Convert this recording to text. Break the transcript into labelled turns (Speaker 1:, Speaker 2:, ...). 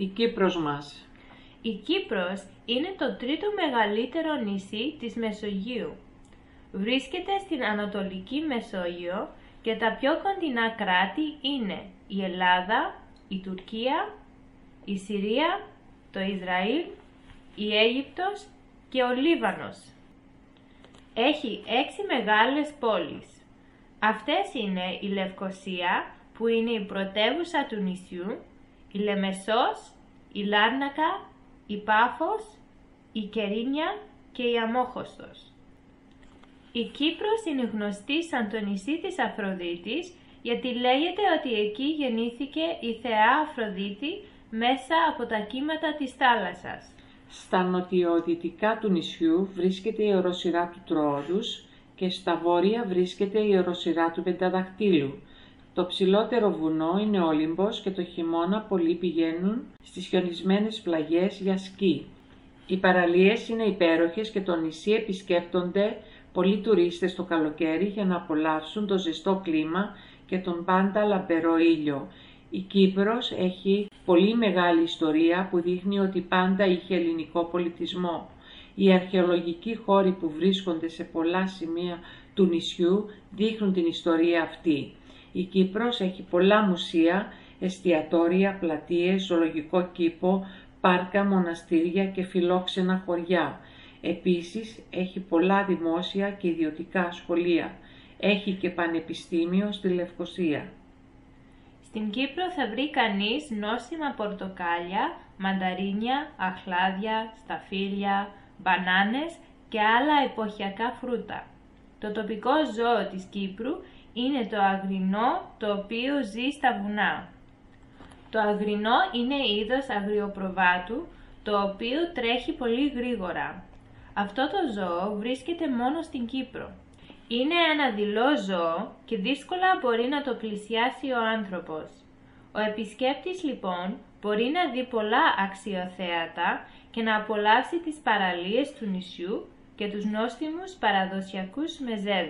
Speaker 1: Η Κύπρος μας.
Speaker 2: Η Κύπρος είναι το τρίτο μεγαλύτερο νησί της Μεσογείου. Βρίσκεται στην Ανατολική Μεσόγειο και τα πιο κοντινά κράτη είναι η Ελλάδα, η Τουρκία, η Συρία, το Ισραήλ, η Αίγυπτος και ο Λίβανος. Έχει έξι μεγάλες πόλεις. Αυτές είναι η Λευκοσία, που είναι η πρωτεύουσα του νησιού, η Λεμεσός, η Λάρνακα, η Πάφος, η Κερίνια και η Αμόχωστος. Η Κύπρος είναι γνωστή σαν το νησί της Αφροδίτης γιατί λέγεται ότι εκεί γεννήθηκε η θεά Αφροδίτη μέσα από τα κύματα της θάλασσας.
Speaker 1: Στα νοτιοδυτικά του νησιού βρίσκεται η οροσειρά του Τρόδους και στα βόρεια βρίσκεται η οροσειρά του Πενταδαχτύλου. Το ψηλότερο βουνό είναι Όλυμπος και το χειμώνα πολλοί πηγαίνουν στις χιονισμένες πλαγιές για σκι. Οι παραλίες είναι υπέροχες και το νησί επισκέπτονται πολλοί τουρίστες το καλοκαίρι για να απολαύσουν το ζεστό κλίμα και τον πάντα λαμπερό ήλιο. Η Κύπρος έχει πολύ μεγάλη ιστορία που δείχνει ότι πάντα είχε ελληνικό πολιτισμό. Οι αρχαιολογικοί χώροι που βρίσκονται σε πολλά σημεία του νησιού δείχνουν την ιστορία αυτή. Η Κύπρος έχει πολλά μουσεία, εστιατόρια, πλατείες, ζωολογικό κήπο, πάρκα, μοναστήρια και φιλόξενα χωριά. Επίσης έχει πολλά δημόσια και ιδιωτικά σχολεία. Έχει και πανεπιστήμιο στη Λευκοσία.
Speaker 2: Στην Κύπρο θα βρει κανείς νόστιμα πορτοκάλια, μανταρίνια, αχλάδια, σταφύλια, μπανάνες και άλλα εποχιακά φρούτα. Το τοπικό ζώο της Κύπρου είναι το αγρινό το οποίο ζει στα βουνά. Το αγρινό είναι είδος αγριοπροβάτου το οποίο τρέχει πολύ γρήγορα. Αυτό το ζώο βρίσκεται μόνο στην Κύπρο. Είναι ένα δειλό ζώο και δύσκολα μπορεί να το πλησιάσει ο άνθρωπος. Ο επισκέπτης λοιπόν μπορεί να δει πολλά αξιοθέατα και να απολαύσει τις παραλίες του νησιού και τους νόστιμους παραδοσιακούς μεζέδες.